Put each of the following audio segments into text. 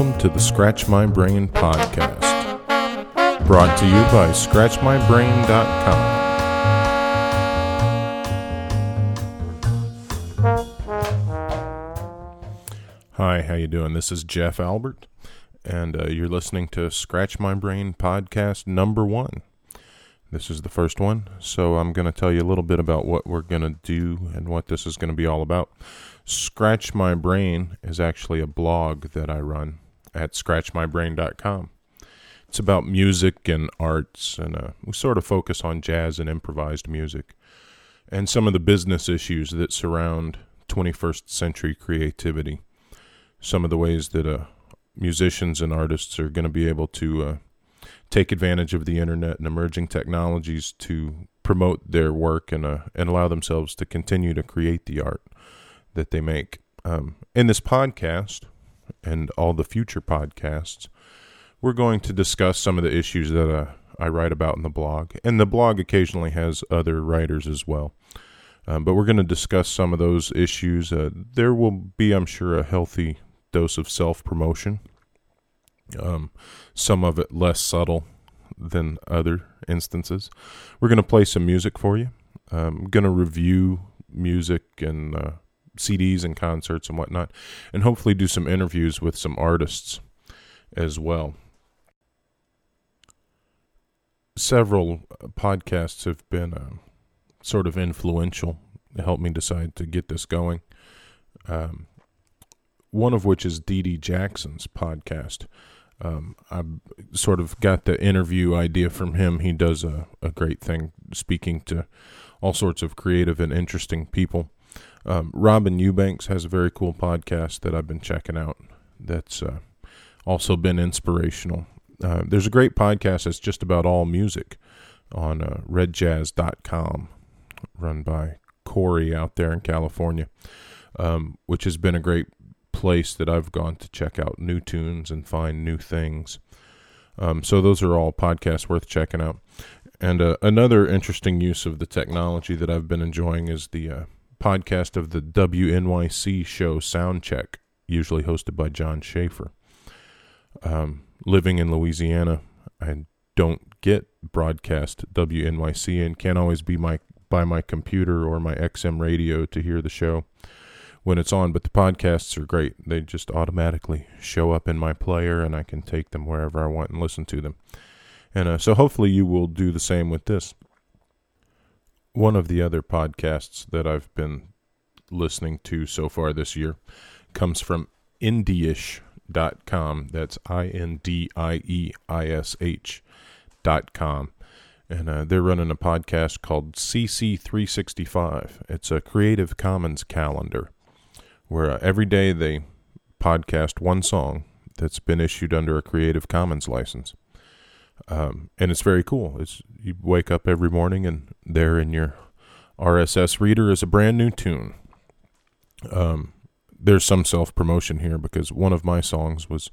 welcome to the Scratch My Brain podcast. Brought to you by ScratchMyBrain.com. Hi, how you doing? This is Jeff Albert, and uh, you're listening to Scratch My Brain podcast number one. This is the first one, so I'm going to tell you a little bit about what we're going to do and what this is going to be all about. Scratch My Brain is actually a blog that I run at scratchmybrain.com. It's about music and arts, and uh, we sort of focus on jazz and improvised music and some of the business issues that surround 21st century creativity. Some of the ways that uh, musicians and artists are going to be able to uh, take advantage of the internet and emerging technologies to promote their work and uh, and allow themselves to continue to create the art that they make. Um, in this podcast and all the future podcasts, we're going to discuss some of the issues that uh, I write about in the blog, and the blog occasionally has other writers as well. Um, but we're going to discuss some of those issues. Uh, there will be, I'm sure, a healthy dose of self promotion um, some of it less subtle than other instances. We're going to play some music for you. I'm going to review music and uh, CDs and concerts and whatnot, and hopefully do some interviews with some artists as well. Several podcasts have been uh, sort of influential to help me decide to get this going. Um, one of which is D.D. Jackson's podcast um, I sort of got the interview idea from him. He does a, a great thing speaking to all sorts of creative and interesting people. Um, Robin Eubanks has a very cool podcast that I've been checking out that's uh, also been inspirational. Uh, there's a great podcast that's just about all music on uh, redjazz.com, run by Corey out there in California, um, which has been a great place that I've gone to check out new tunes and find new things. Um, so those are all podcasts worth checking out. And uh, another interesting use of the technology that I've been enjoying is the uh, podcast of the WNYC show Soundcheck, usually hosted by John Schaefer. Um, living in Louisiana, I don't get broadcast WNYC and can't always be my by my computer or my XM radio to hear the show when it's on, but the podcasts are great. They just automatically show up in my player and I can take them wherever I want and listen to them. And uh, so hopefully you will do the same with this. One of the other podcasts that I've been listening to so far this year comes from indieish.com. That's I N D I E I S H dot com. And uh, they're running a podcast called CC365. It's a Creative Commons calendar where uh, every day they podcast one song that's been issued under a Creative Commons license. Um, and it's very cool. It's you wake up every morning and there in your RSS reader is a brand new tune. Um, there's some self promotion here because one of my songs was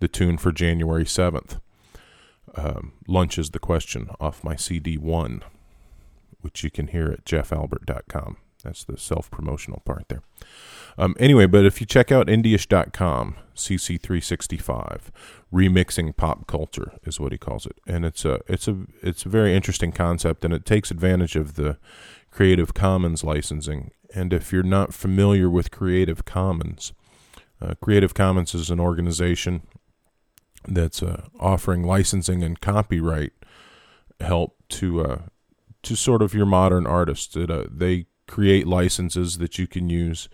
the tune for January 7th. Um, Lunch is the question off my CD one, which you can hear at jeffalbert.com. That's the self promotional part there. Um, anyway, but if you check out indieish.com, CC365, remixing pop culture is what he calls it, and it's a it's a it's a very interesting concept, and it takes advantage of the Creative Commons licensing. And if you're not familiar with Creative Commons, uh, Creative Commons is an organization that's uh, offering licensing and copyright help to uh, to sort of your modern artists. It, uh, they create licenses that you can use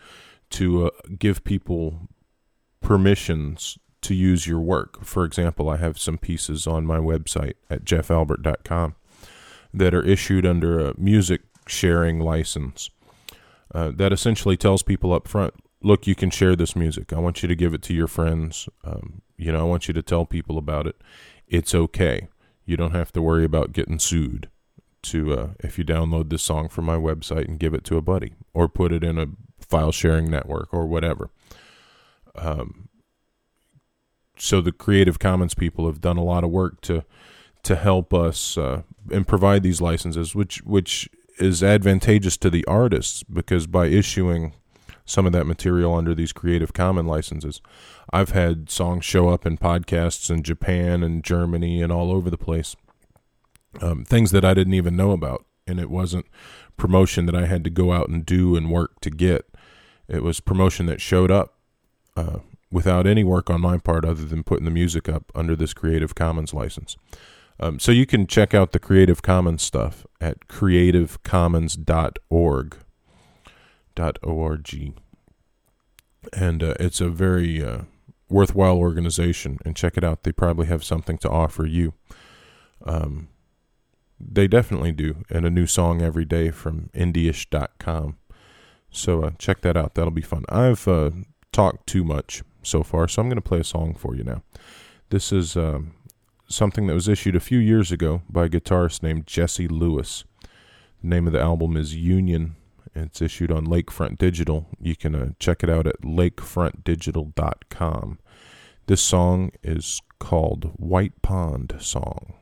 to uh, give people permissions to use your work. For example, I have some pieces on my website at jeffalbert.com that are issued under a music sharing license. Uh, that essentially tells people up front look, you can share this music. I want you to give it to your friends. Um, you know, I want you to tell people about it. It's okay. You don't have to worry about getting sued to uh, if you download this song from my website and give it to a buddy or put it in a file sharing network or whatever. Um, so the Creative Commons people have done a lot of work to to help us uh, and provide these licenses, which which is advantageous to the artists because by issuing some of that material under these Creative Commons licenses. I've had songs show up in podcasts in Japan and Germany and all over the place. Um, things that I didn't even know about, and it wasn't promotion that I had to go out and do and work to get. It was promotion that showed up uh, without any work on my part other than putting the music up under this Creative Commons license. Um, so you can check out the Creative Commons stuff at creativecommons.org. Org. And uh, it's a very uh, worthwhile organization, and check it out. They probably have something to offer you. Um, they definitely do, and a new song every day from indieish.com. So uh, check that out. That'll be fun. I've uh, talked too much so far, so I'm going to play a song for you now. This is um, something that was issued a few years ago by a guitarist named Jesse Lewis. The name of the album is Union. It's issued on Lakefront Digital. You can uh, check it out at lakefrontdigital.com. This song is called White Pond Song.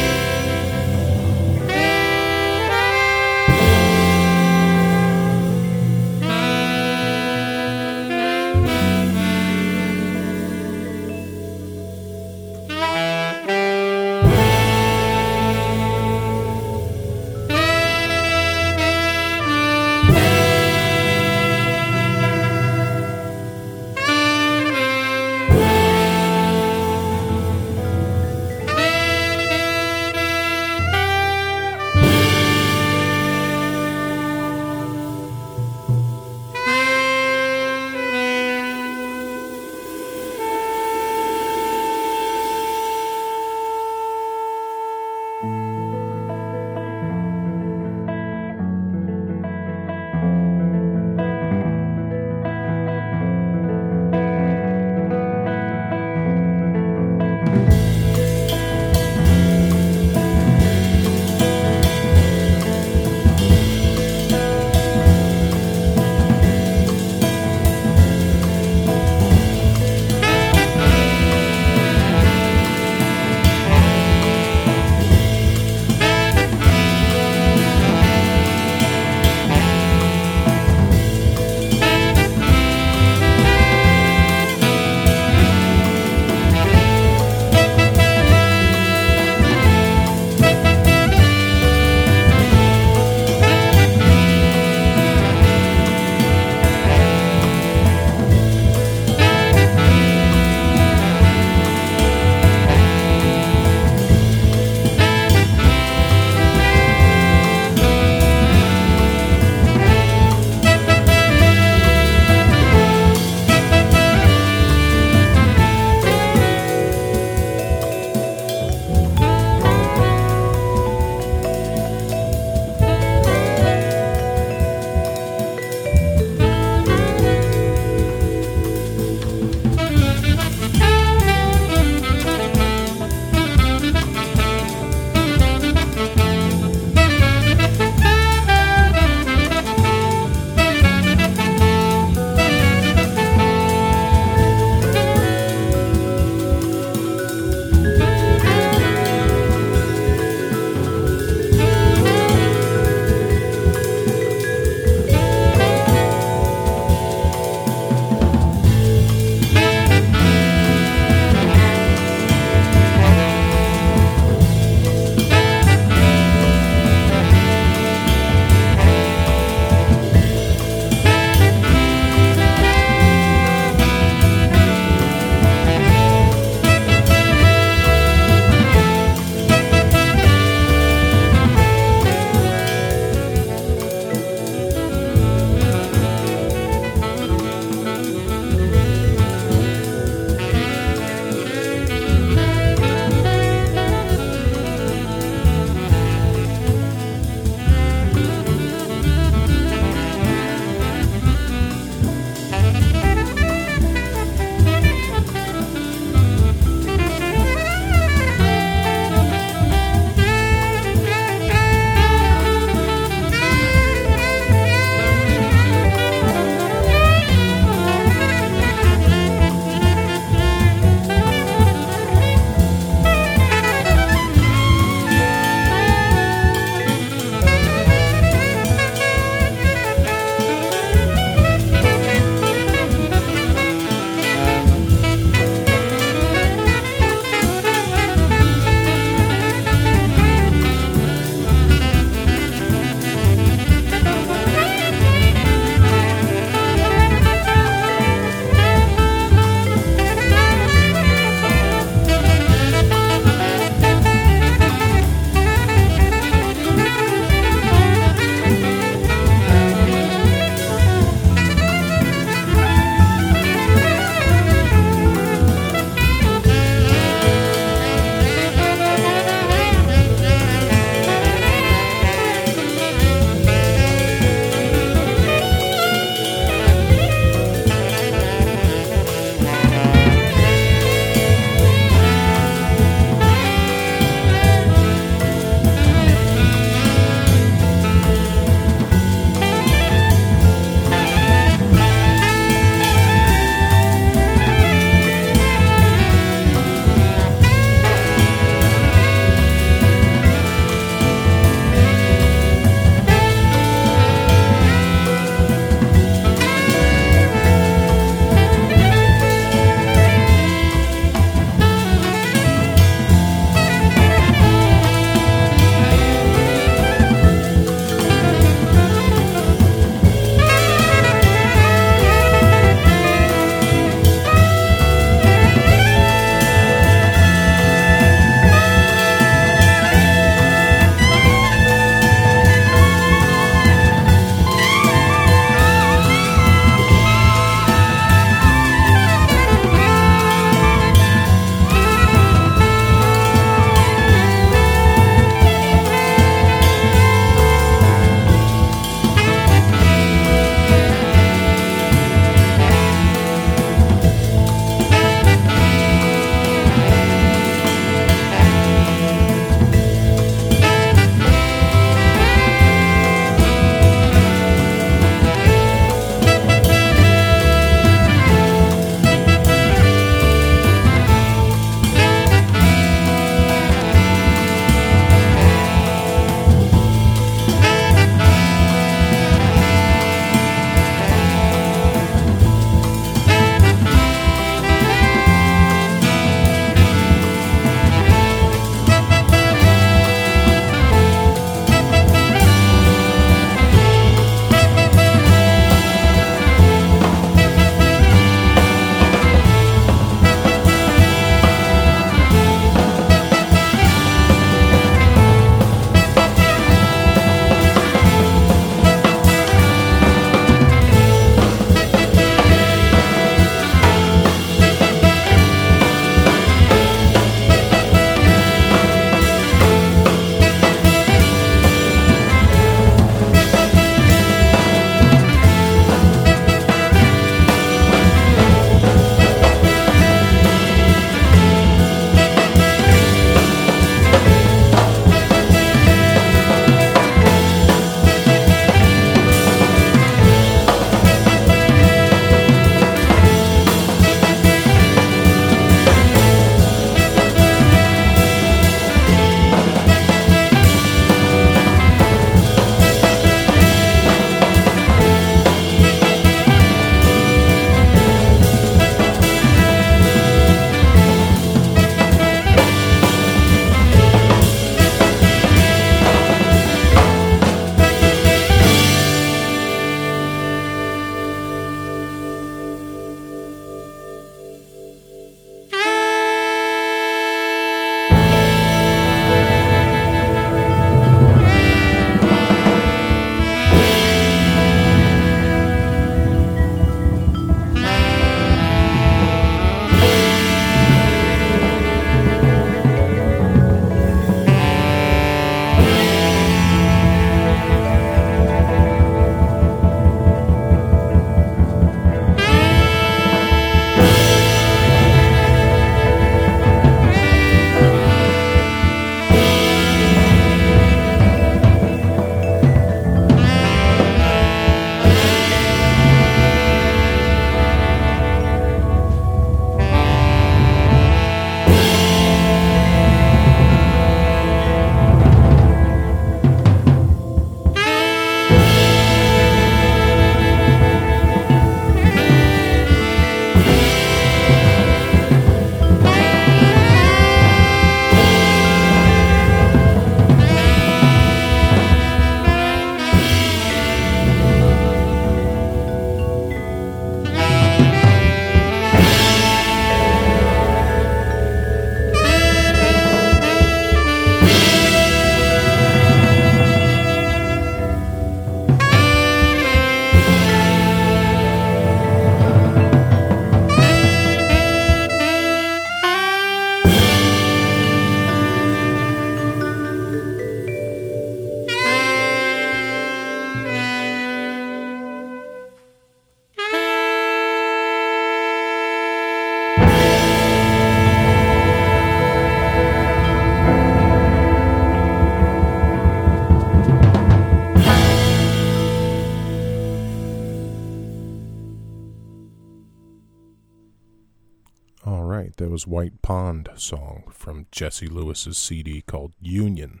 White Pond song from Jesse Lewis's CD called Union,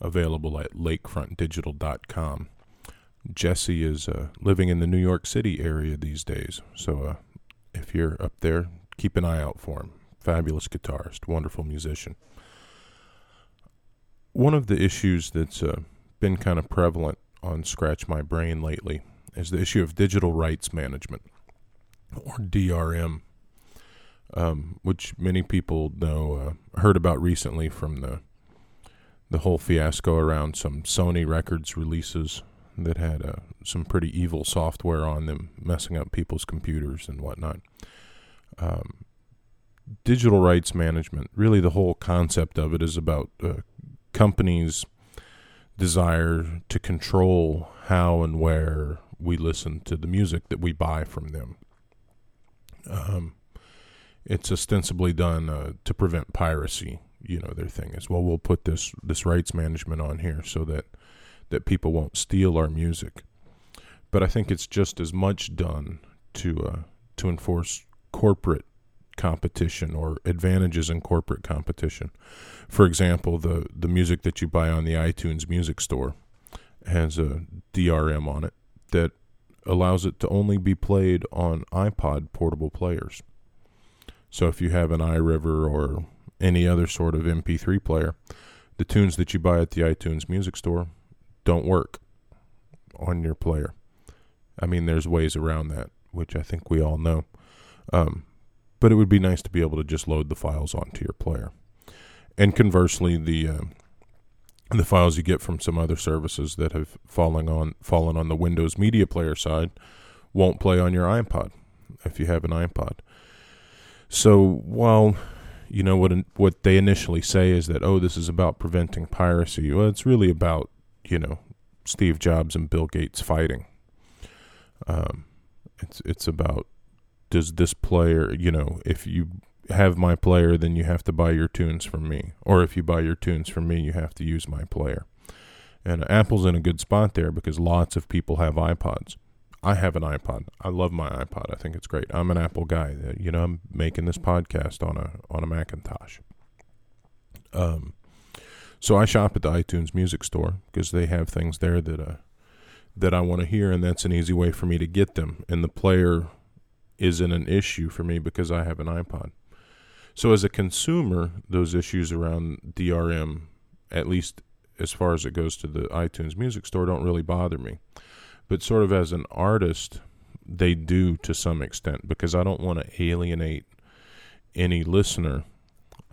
available at lakefrontdigital.com. Jesse is uh, living in the New York City area these days, so uh, if you're up there, keep an eye out for him. Fabulous guitarist, wonderful musician. One of the issues that's uh, been kind of prevalent on Scratch My Brain lately is the issue of digital rights management, or DRM, um, which many people know uh, heard about recently from the the whole fiasco around some Sony Records releases that had uh, some pretty evil software on them, messing up people's computers and whatnot. Um, digital rights management, really, the whole concept of it is about uh, companies' desire to control how and where we listen to the music that we buy from them. Um, it's ostensibly done uh, to prevent piracy. You know, their thing is, well, we'll put this this rights management on here so that that people won't steal our music. But I think it's just as much done to uh, to enforce corporate competition or advantages in corporate competition. For example, the the music that you buy on the iTunes Music Store has a DRM on it that allows it to only be played on iPod portable players. So if you have an iRiver or any other sort of MP3 player, the tunes that you buy at the iTunes Music Store don't work on your player. I mean, there's ways around that, which I think we all know. Um, but it would be nice to be able to just load the files onto your player. And conversely, the uh, the files you get from some other services that have fallen on fallen on the Windows Media Player side won't play on your iPod if you have an iPod. So while you know what what they initially say is that oh this is about preventing piracy, well it's really about you know Steve Jobs and Bill Gates fighting. Um, it's it's about does this player you know if you have my player, then you have to buy your tunes from me. Or if you buy your tunes from me, you have to use my player. And Apple's in a good spot there because lots of people have iPods. I have an iPod. I love my iPod. I think it's great. I'm an Apple guy. Uh, you know, I'm making this podcast on a on a Macintosh. Um, so I shop at the iTunes Music Store because they have things there that uh that I want to hear, and that's an easy way for me to get them. And the player isn't an issue for me because I have an iPod. So as a consumer, those issues around DRM, at least as far as it goes to the iTunes Music Store, don't really bother me. But sort of as an artist, they do to some extent because I don't want to alienate any listener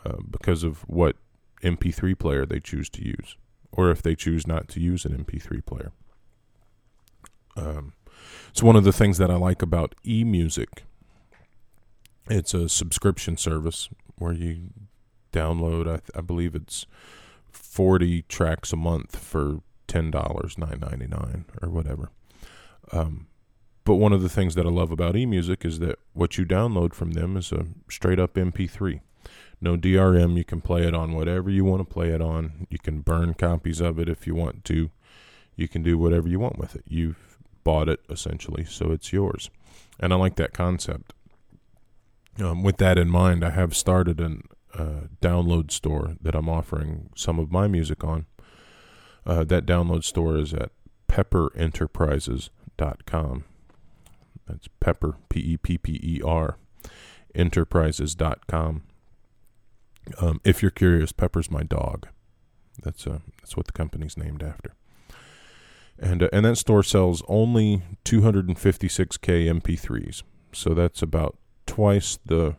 uh, because of what MP3 player they choose to use, or if they choose not to use an MP3 player. Um, it's one of the things that I like about e music it's a subscription service where you download. I, I believe it's forty tracks a month for ten dollars, nine ninety nine, or whatever. Um, but one of the things that I love about eMusic is that what you download from them is a straight up MP3. No DRM. You can play it on whatever you want to play it on. You can burn copies of it if you want to. You can do whatever you want with it. You've bought it essentially, so it's yours. And I like that concept. Um, with that in mind, I have started a uh, download store that I'm offering some of my music on. Uh, that download store is at pepperenterprises.com. That's pepper, P E P P E R, enterprises.com. Um, if you're curious, Pepper's my dog. That's uh, that's what the company's named after. And uh, and that store sells only 256k MP3s. So that's about twice the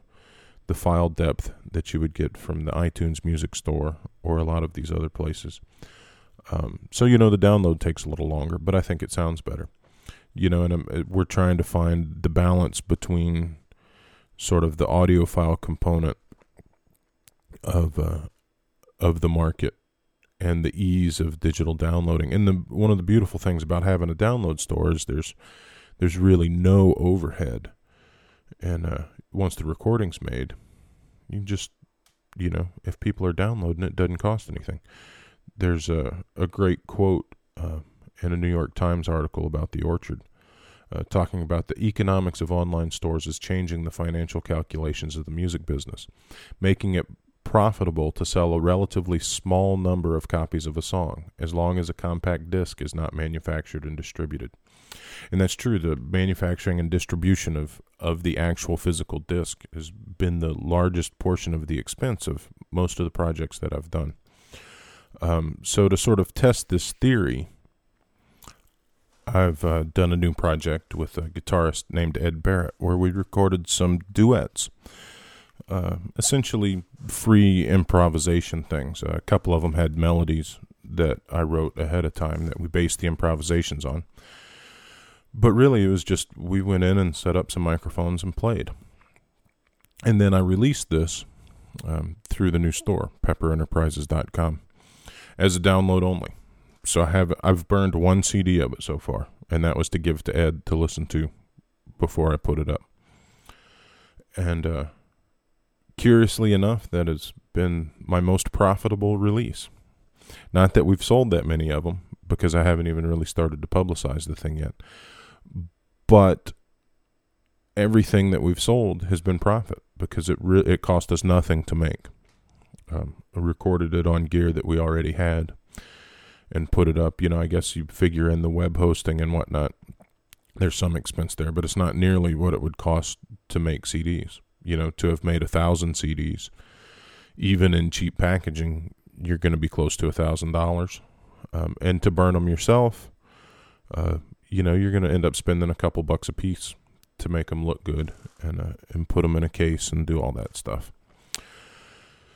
the file depth that you would get from the iTunes Music Store or a lot of these other places. Um, so you know the download takes a little longer, but I think it sounds better. You know, and um, we're trying to find the balance between sort of the audiophile component of uh, of the market and the ease of digital downloading. And the one of the beautiful things about having a download store is there's there's really no overhead and uh, once the recording's made, you just, you know, if people are downloading it, it doesn't cost anything. There's a, a great quote uh, in a New York Times article about the orchard uh, talking about the economics of online stores is changing the financial calculations of the music business, making it profitable to sell a relatively small number of copies of a song, as long as a compact disc is not manufactured and distributed. And that's true. The manufacturing and distribution of, of the actual physical disc has been the largest portion of the expense of most of the projects that I've done. Um, so, to sort of test this theory, I've uh, done a new project with a guitarist named Ed Barrett where we recorded some duets. Uh, essentially free improvisation things. A couple of them had melodies that I wrote ahead of time that we based the improvisations on. But really, it was just we went in and set up some microphones and played. And then I released this um, through the new store, pepperenterprises.com, as a download only. So I have I've burned one CD of it so far, and that was to give to Ed to listen to before I put it up. And uh, curiously enough, that has been my most profitable release. Not that we've sold that many of them, because I haven't even really started to publicize the thing yet. But everything that we've sold has been profit because it re- it cost us nothing to make. Um, I recorded it on gear that we already had and put it up. You know, I guess you figure in the web hosting and whatnot. There's some expense there, but it's not nearly what it would cost to make CDs. You know, to have made a thousand CDs, even in cheap packaging, you're going to be close to a thousand dollars. Um, and to burn them yourself, uh, you know, you're going to end up spending a couple bucks a piece to make them look good and uh, and put them in a case and do all that stuff.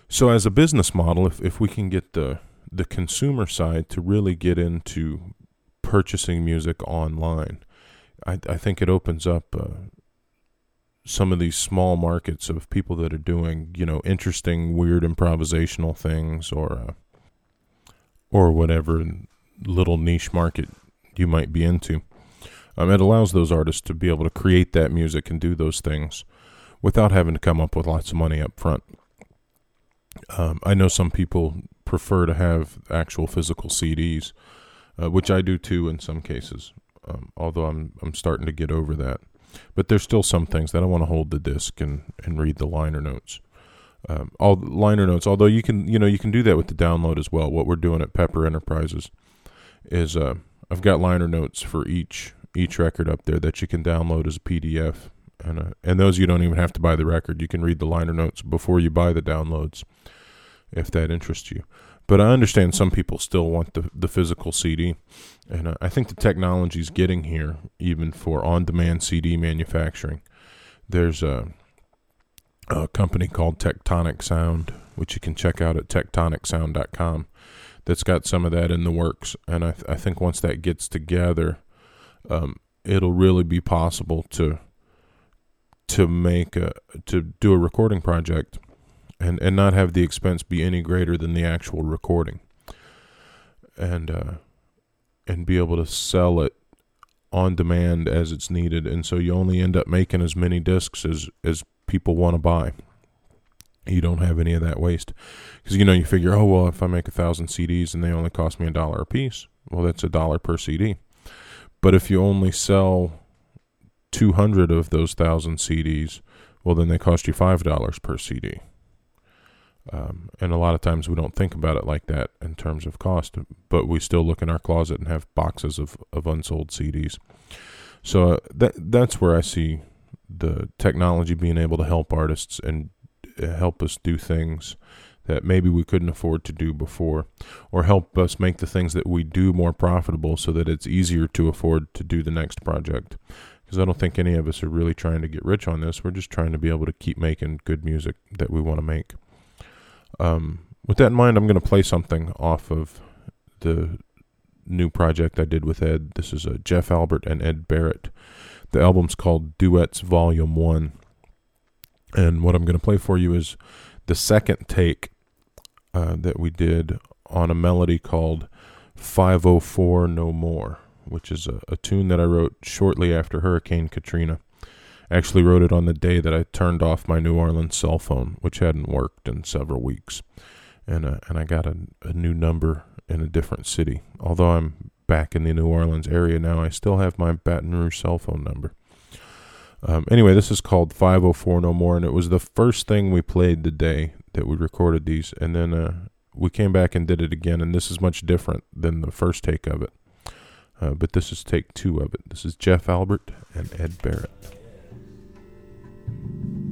So as a business model, if if we can get the the consumer side to really get into purchasing music online, I, I think it opens up uh, some of these small markets of people that are doing you know interesting, weird improvisational things or uh, or whatever little niche market you might be into. Um, it allows those artists to be able to create that music and do those things without having to come up with lots of money up front. Um, I know some people prefer to have actual physical CDs, uh, which I do too in some cases. Um, although I'm I'm starting to get over that, but there's still some things that I want to hold the disc and and read the liner notes. Um, all liner notes, although you can you know you can do that with the download as well. What we're doing at Pepper Enterprises is uh, I've got liner notes for each each record up there that you can download as a PDF, and uh, and those you don't even have to buy the record. You can read the liner notes before you buy the downloads, if that interests you. But I understand some people still want the the physical CD, and uh, I think the technology is getting here, even for on-demand CD manufacturing. There's a a company called Tectonic Sound, which you can check out at tectonicsound.com that's got some of that in the works. And I, th- I think once that gets together, um, it'll really be possible to to make a to do a recording project and and not have the expense be any greater than the actual recording. And uh, and be able to sell it on demand as it's needed. And so you only end up making as many discs as as people want to buy. You don't have any of that waste. Because you know you figure oh well if i make a thousand cds and they only cost me a dollar a piece well that's a dollar per cd but if you only sell 200 of those thousand cds well then they cost you five dollars per cd um, and a lot of times we don't think about it like that in terms of cost but we still look in our closet and have boxes of, of unsold cds so uh, that that's where i see the technology being able to help artists and help us do things that maybe we couldn't afford to do before, or help us make the things that we do more profitable so that it's easier to afford to do the next project. Because I don't think any of us are really trying to get rich on this. We're just trying to be able to keep making good music that we want to make. Um, with that in mind, I'm going to play something off of the new project I did with Ed. This is a Jeff Albert and Ed Barrett. The album's called Duets Volume 1. And what I'm going to play for you is the second take uh, that we did on a melody called 504 No More, which is a, a tune that I wrote shortly after Hurricane Katrina. I actually wrote it on the day that I turned off my New Orleans cell phone, which hadn't worked in several weeks. And, uh, and I got a, a new number in a different city. Although I'm back in the New Orleans area now, I still have my Baton Rouge cell phone number. Um, anyway, this is called 504 No More, and it was the first thing we played the day that we recorded these, and then uh, we came back and did it again, and this is much different than the first take of it. Uh, but this is take two of it. This is Jeff Albert and Ed Barrett. All right,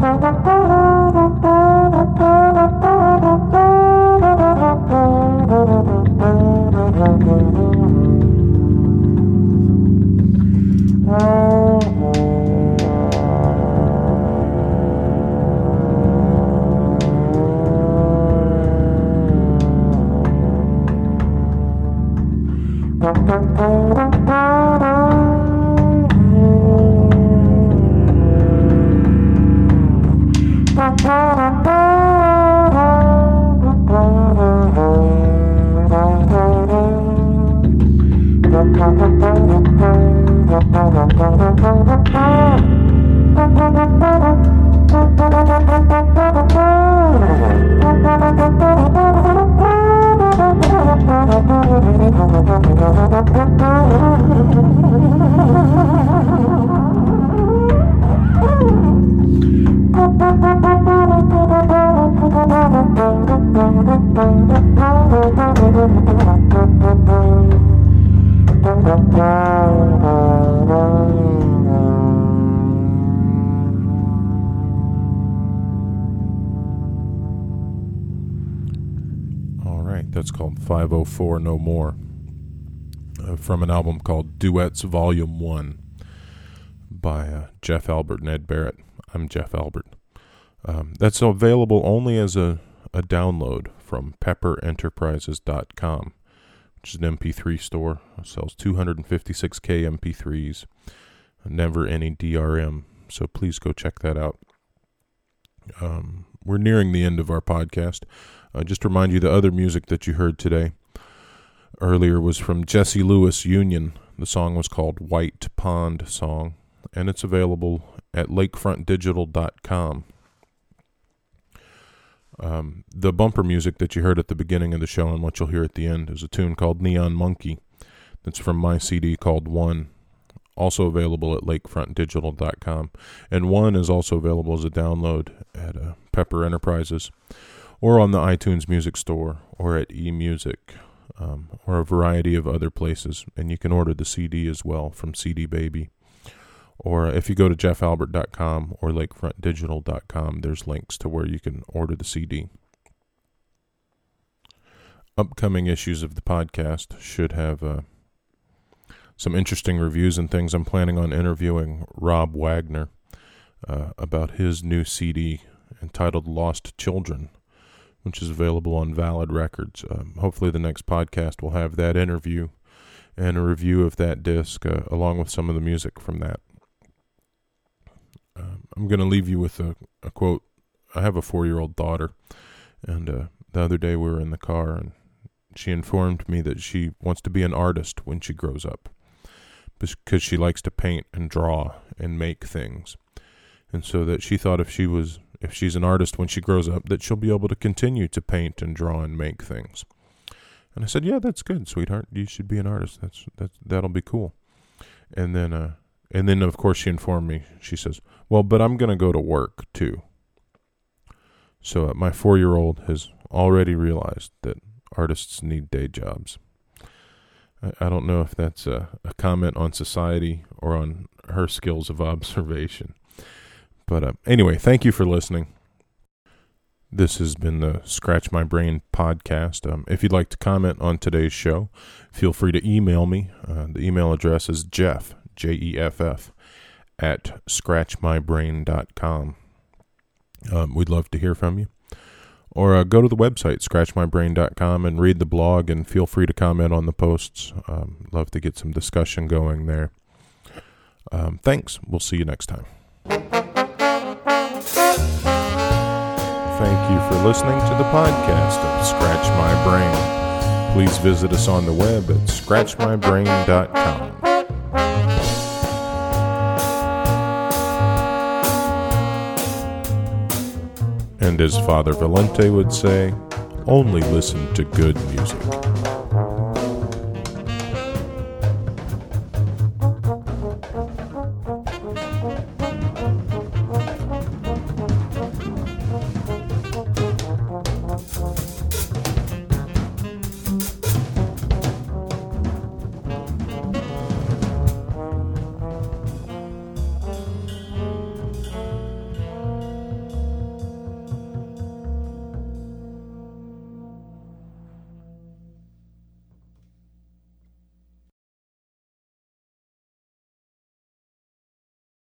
that's called 504 No More uh, from an album called Duets Volume 1 by uh, Jeff Albert and Ed Barrett. I'm Jeff Albert. Um, that's available only as a, a download from pepperenterprises.com, which is an MP3 store. It sells 256K MP3s, never any DRM. So please go check that out. Um, we're nearing the end of our podcast. Uh, just to remind you, the other music that you heard today earlier was from Jesse Lewis Union. The song was called White Pond Song, and it's available at lakefrontdigital.com. Um, the bumper music that you heard at the beginning of the show and what you'll hear at the end is a tune called Neon Monkey. That's from my CD called One, also available at lakefrontdigital.com. And One is also available as a download at uh, Pepper Enterprises or on the iTunes Music Store or at eMusic um, or a variety of other places. And you can order the CD as well from CD Baby. Or if you go to jeffalbert.com or lakefrontdigital.com, there's links to where you can order the CD. Upcoming issues of the podcast should have uh, some interesting reviews and things. I'm planning on interviewing Rob Wagner uh, about his new CD entitled Lost Children which is available on Valid Records. Um, hopefully, the next podcast will have that interview and a review of that disc, uh, along with some of the music from that. Um, I'm going to leave you with a, a, quote. I have a four year old daughter, and uh, the other day we were in the car, and she informed me that she wants to be an artist when she grows up because she likes to paint and draw and make things. and so that she thought if she was if she's an artist when she grows up that she'll be able to continue to paint and draw and make things. And I said, "Yeah, that's good, sweetheart. You should be an artist. That's that that'll be cool." And then uh and then of course she informed me. She says, "Well, but I'm going to go to work too." So uh, my 4-year-old has already realized that artists need day jobs. I, I don't know if that's a, a comment on society or on her skills of observation. But uh, anyway, thank you for listening. This has been the Scratch My Brain podcast. Um, if you'd like to comment on today's show, feel free to email me. Uh, the email address is Jeff, J E F F, at scratchmybrain.com. Um, we'd love to hear from you. Or uh, go to the website, scratchmybrain.com, and read the blog, and feel free to comment on the posts. Um, love to get some discussion going there. Um, thanks. We'll see you next time. Thank you for listening to the podcast of Scratch My Brain. Please visit us on the web at scratchmybrain.com. And as Father Valente would say, only listen to good music.